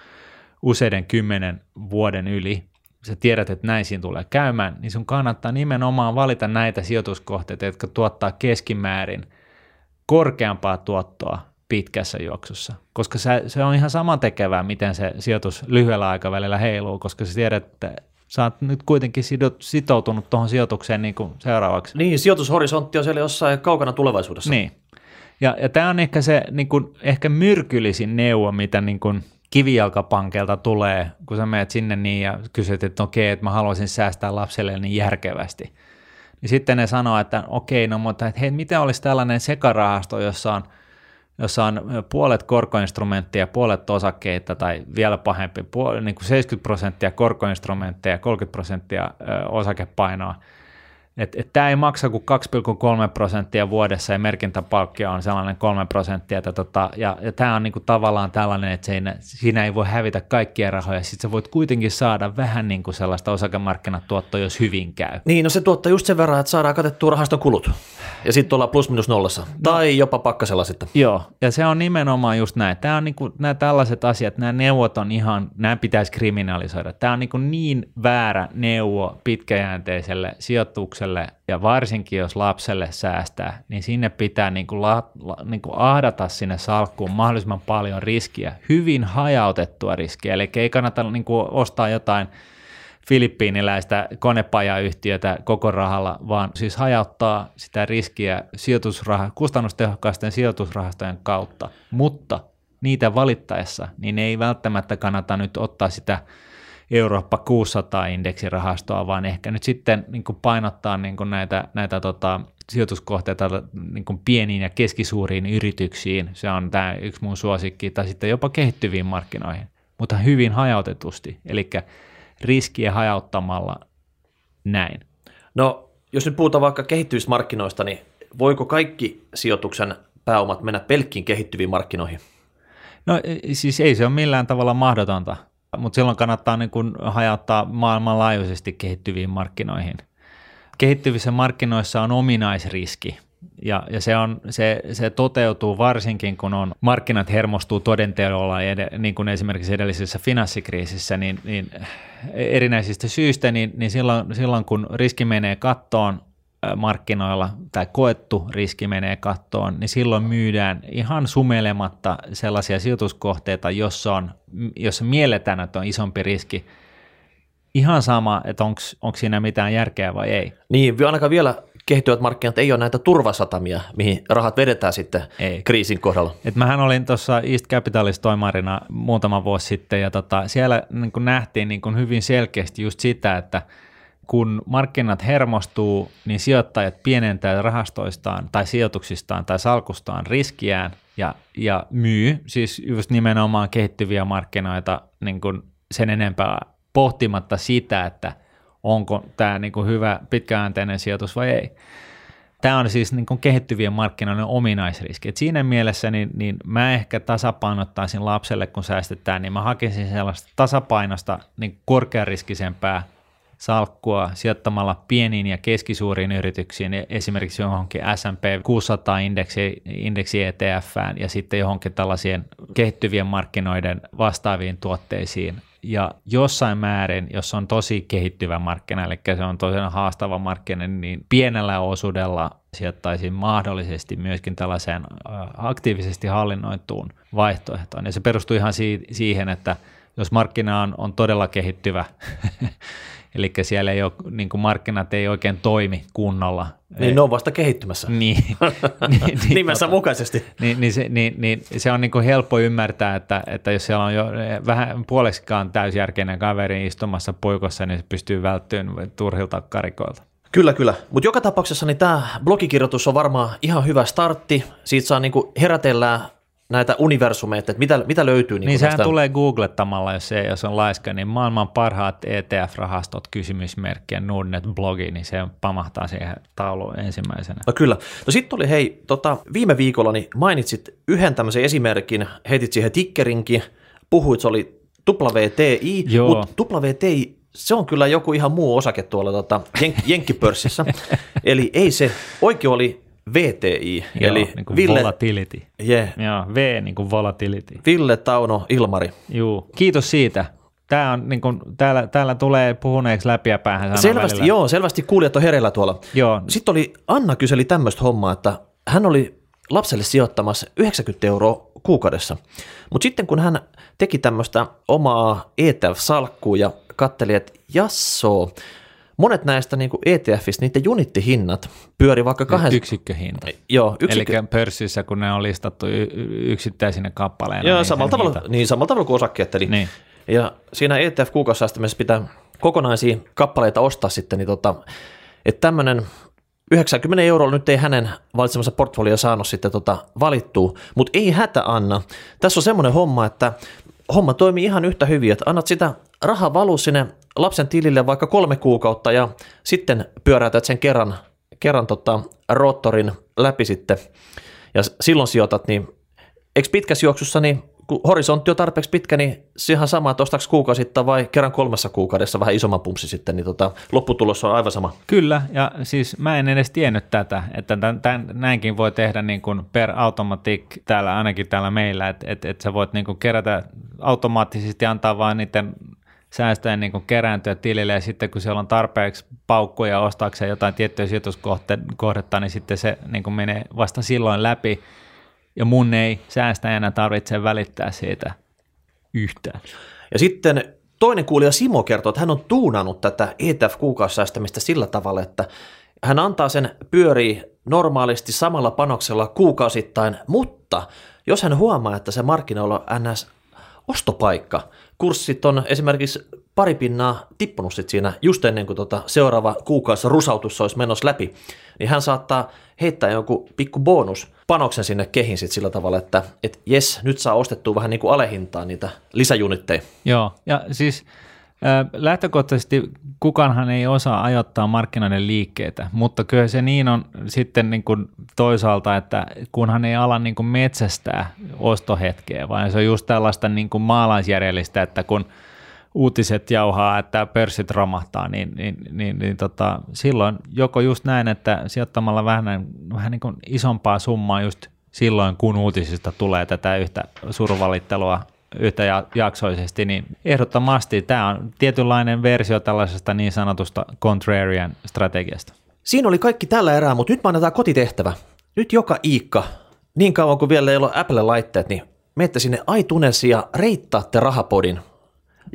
useiden kymmenen vuoden yli, sä tiedät, että näin siinä tulee käymään, niin sun kannattaa nimenomaan valita näitä sijoituskohteita, jotka tuottaa keskimäärin korkeampaa tuottoa pitkässä juoksussa, koska se, se on ihan sama tekevää, miten se sijoitus lyhyellä aikavälillä heiluu, koska sä tiedät, että sä oot nyt kuitenkin sitoutunut tuohon sijoitukseen niin kuin seuraavaksi. Niin, sijoitushorisontti on siellä jossain kaukana tulevaisuudessa. Niin. Ja, ja tämä on ehkä se niin kuin, ehkä myrkyllisin neuvo, mitä niin kuin kivijalkapankelta tulee, kun sä menet sinne niin ja kysyt, että okei, että mä haluaisin säästää lapselle niin järkevästi. Niin sitten ne sanoo, että okei, no mutta että hei, miten olisi tällainen sekarahasto, jossa on – jossa on puolet korkoinstrumenttia, puolet osakkeita tai vielä pahempi, puol- niin kuin 70 prosenttia korkoinstrumentteja ja 30 prosenttia osakepainoa, että et tämä ei maksa kuin 2,3 prosenttia vuodessa ja merkintäpalkkio on sellainen 3 prosenttia. Että tota, ja, ja tämä on niinku tavallaan tällainen, että siinä, siinä ei voi hävitä kaikkia rahoja. Sitten sä voit kuitenkin saada vähän niinku sellaista osakemarkkinatuottoa, jos hyvin käy. Niin, no se tuottaa just sen verran, että saadaan katettua rahaston kulut. Ja sitten ollaan plus minus nollassa. No. Tai jopa pakkasella sitten. Joo, ja se on nimenomaan just näin. Tämä on niinku, nämä tällaiset asiat, nämä neuvot on ihan, nämä pitäisi kriminalisoida. Tämä on niinku niin väärä neuvo pitkäjänteiselle sijoitukselle lapselle ja varsinkin jos lapselle säästää, niin sinne pitää niin kuin la, la, niin kuin ahdata sinne salkkuun mahdollisimman paljon riskiä, hyvin hajautettua riskiä, eli ei kannata niin kuin ostaa jotain filippiiniläistä konepajayhtiötä koko rahalla, vaan siis hajauttaa sitä riskiä sijoitusrah- kustannustehokkaisten sijoitusrahastojen kautta, mutta niitä valittaessa, niin ei välttämättä kannata nyt ottaa sitä Eurooppa 600 indeksirahastoa, vaan ehkä nyt sitten niin kuin painottaa niin kuin näitä, näitä tota, sijoituskohteita niin kuin pieniin ja keskisuuriin yrityksiin. Se on tämä yksi mun suosikki, tai sitten jopa kehittyviin markkinoihin, mutta hyvin hajautetusti, eli riskiä hajauttamalla näin. No, jos nyt puhutaan vaikka kehittyvistä markkinoista, niin voiko kaikki sijoituksen pääomat mennä pelkkiin kehittyviin markkinoihin? No siis ei se ole millään tavalla mahdotonta mutta silloin kannattaa niin kuin hajauttaa maailmanlaajuisesti kehittyviin markkinoihin. Kehittyvissä markkinoissa on ominaisriski, ja, ja se, on, se, se toteutuu varsinkin, kun on markkinat hermostuu todenteolla, niin kuin esimerkiksi edellisessä finanssikriisissä, niin, niin erinäisistä syistä, niin, niin silloin, silloin kun riski menee kattoon, markkinoilla tai koettu riski menee kattoon, niin silloin myydään ihan sumelematta sellaisia sijoituskohteita, jossa, on, jossa mielletään, että on isompi riski. Ihan sama, että onko siinä mitään järkeä vai ei. Niin, ainakaan vielä kehittyvät markkinat ei ole näitä turvasatamia, mihin rahat vedetään sitten ei. kriisin kohdalla. Et mähän olin tuossa East Capitalist toimarina muutama vuosi sitten ja tota, siellä niin nähtiin niin hyvin selkeästi just sitä, että – kun markkinat hermostuu, niin sijoittajat pienentää rahastoistaan tai sijoituksistaan tai salkustaan riskiään ja, ja myy, siis just nimenomaan kehittyviä markkinoita niin kuin sen enempää pohtimatta sitä, että onko tämä niin kuin hyvä pitkäänteinen sijoitus vai ei. Tämä on siis niin kuin kehittyvien markkinoiden ominaisriski. Et siinä mielessä niin, niin mä ehkä tasapainottaisin lapselle, kun säästetään, niin mä hakisin sellaista tasapainosta niin korkeariskisempää salkkua sijoittamalla pieniin ja keskisuuriin yrityksiin, esimerkiksi johonkin S&P 600 indeksi, indeksi ETF ja sitten johonkin tällaisien kehittyvien markkinoiden vastaaviin tuotteisiin ja jossain määrin, jos on tosi kehittyvä markkina, eli se on tosiaan haastava markkina, niin pienellä osuudella sijoittaisin mahdollisesti myöskin tällaiseen aktiivisesti hallinnoituun vaihtoehtoon. Ja se perustuu ihan siihen, että jos markkina on, on todella kehittyvä, [LAUGHS] eli siellä ei ole, niin kuin markkinat ei oikein toimi kunnolla. Niin ne on vasta kehittymässä. [LAUGHS] Niin. [LAUGHS] niin, niin Nimessä tota, mukaisesti. Niin, niin, se, niin, niin se on niin kuin helppo ymmärtää, että, että jos siellä on jo vähän puoleksikaan täysjärkeinen kaveri istumassa puikossa, niin se pystyy välttymään turhilta karikoilta. Kyllä, kyllä. Mutta joka tapauksessa niin tämä blogikirjoitus on varmaan ihan hyvä startti. Siitä saa niinku herätellä näitä universumeita, että mitä, mitä löytyy. Niin, niin sehän näistä... tulee googlettamalla, jos, se, jos on laiska, niin maailman parhaat ETF-rahastot kysymysmerkkiä Nordnet-blogi, niin se pamahtaa siihen tauluun ensimmäisenä. No kyllä. No sitten oli hei, tota, viime viikolla niin mainitsit yhden tämmöisen esimerkin, heitit siihen tikkerinkin, puhuit, se oli WTI, mutta WTI se on kyllä joku ihan muu osake tuolla tota, Jenk- Jenkkipörssissä. [LAUGHS] Eli ei se, oikein oli VTI, Joo, eli niin kuin Ville, volatility. Yeah. Joo, V niin kuin volatility. Ville Tauno Ilmari. Joo, kiitos siitä. Tämä on, niin kuin, täällä, täällä tulee puhuneeksi läpi ja päähän Selvästi, välillä. joo, selvästi kuulijat on hereillä tuolla. Joo. Sitten oli, Anna kyseli tämmöistä hommaa, että hän oli lapselle sijoittamassa 90 euroa kuukaudessa. Mutta sitten kun hän teki tämmöistä omaa ETF-salkkua ja katteli, että jassoo, monet näistä niin ETFistä, niiden unittihinnat pyöri vaikka kahden... Yksikköhinta. Joo, yksikkö... Eli pörssissä, kun ne on listattu yksittäisinä kappaleina. Joo, niin samalla, tavalla, niin, samalla tavalla kuin osakkeet. Eli, niin. Ja siinä ETF kuukausisäästämisessä pitää kokonaisia kappaleita ostaa sitten, niin tota, että tämmöinen 90 euroa nyt ei hänen valitsemansa portfolio saanut sitten tota valittua, mutta ei hätä Anna. Tässä on semmoinen homma, että homma toimii ihan yhtä hyvin, että annat sitä rahaa valuu sinne lapsen tilille vaikka kolme kuukautta ja sitten pyöräytät sen kerran, kerran tota roottorin läpi sitten ja silloin sijoitat, niin eikö pitkässä juoksussa, niin kun horisontti on tarpeeksi pitkä, niin se ihan sama, että ostaks kuukausittain vai kerran kolmessa kuukaudessa vähän isomman pumpsi sitten, niin tota, lopputulos on aivan sama. Kyllä, ja siis mä en edes tiennyt tätä, että tämän, tämän, näinkin voi tehdä niin kuin per automatic täällä, ainakin täällä meillä, että että että sä voit niin kuin kerätä automaattisesti antaa vain niiden säästöjen niin kerääntyä tilille ja sitten kun siellä on tarpeeksi paukkuja ostaakseen jotain tiettyä sijoituskohdetta, niin sitten se niin menee vasta silloin läpi ja mun ei säästäjänä tarvitse välittää siitä yhtään. Ja sitten toinen kuulija Simo kertoo, että hän on tuunannut tätä ETF-kuukausisäästämistä sillä tavalla, että hän antaa sen pyörii normaalisti samalla panoksella kuukausittain, mutta jos hän huomaa, että se markkinoilla ns ostopaikka. Kurssit on esimerkiksi pari pinnaa tippunut sit siinä just ennen kuin tota seuraava kuukausi rusautus olisi menossa läpi, niin hän saattaa heittää joku pikku bonus panoksen sinne kehin sit sillä tavalla, että et jes, nyt saa ostettua vähän niin kuin alehintaan niitä lisäjunitteja. Joo, ja siis Lähtökohtaisesti kukaanhan ei osaa ajoittaa markkinoiden liikkeitä, mutta kyllä se niin on sitten niin kuin toisaalta, että kunhan ei ala niin kuin metsästää ostohetkeä, vaan se on just tällaista niin kuin maalaisjärjellistä, että kun uutiset jauhaa, että pörssit romahtaa, niin, niin, niin, niin tota, silloin joko just näin, että sijoittamalla vähän, vähän niin kuin isompaa summaa just silloin, kun uutisista tulee tätä yhtä survalittelua yhtä jaksoisesti, niin ehdottomasti tämä on tietynlainen versio tällaisesta niin sanotusta contrarian strategiasta. Siinä oli kaikki tällä erää, mutta nyt me annetaan kotitehtävä. Nyt joka Iikka, niin kauan kuin vielä ei ole Apple-laitteet, niin menette sinne iTunesin ja reittaatte rahapodin.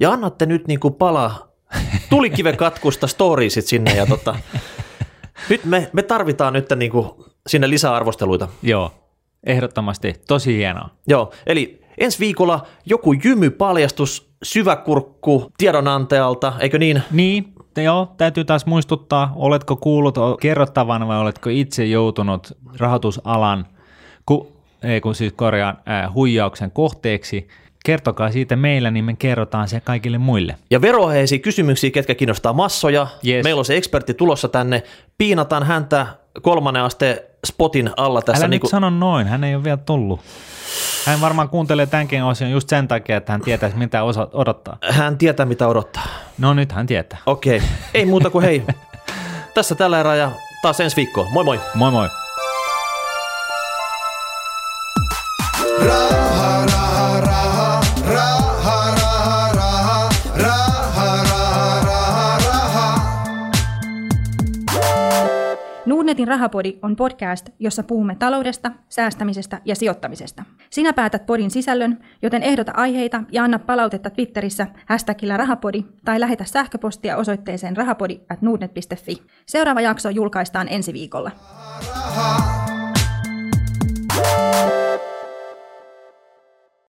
Ja annatte nyt niin kuin palaa [LAUGHS] tulikiven katkusta storiesit sinne ja tota, [LAUGHS] nyt me, me tarvitaan nyt niin kuin sinne lisäarvosteluita. Joo, ehdottomasti. Tosi hienoa. Joo, eli ensi viikolla joku jymypaljastus syväkurkku tiedonantajalta, eikö niin? Niin, joo, täytyy taas muistuttaa, oletko kuullut kerrottavan vai oletko itse joutunut rahoitusalan, ku, ei kun siis korjaan, äh, huijauksen kohteeksi, kertokaa siitä meillä, niin me kerrotaan se kaikille muille. Ja veroheisiä kysymyksiä, ketkä kiinnostaa massoja. Yes. Meillä on se ekspertti tulossa tänne. Piinataan häntä kolmannen asteen spotin alla tässä. Älä niin kuin... nyt sano noin, hän ei ole vielä tullut. Hän varmaan kuuntelee tämänkin osion just sen takia, että hän tietää, mitä osa odottaa. Hän tietää, mitä odottaa. No nyt hän tietää. Okei, okay. ei muuta kuin hei. [LAUGHS] Tässä tällä erää ja taas ensi viikkoa. Moi moi. Moi moi. Raha. Magnetin rahapodi on podcast, jossa puhumme taloudesta, säästämisestä ja sijoittamisesta. Sinä päätät podin sisällön, joten ehdota aiheita ja anna palautetta Twitterissä hashtagillä rahapodi tai lähetä sähköpostia osoitteeseen rahapodi Seuraava jakso julkaistaan ensi viikolla. Raha, raha.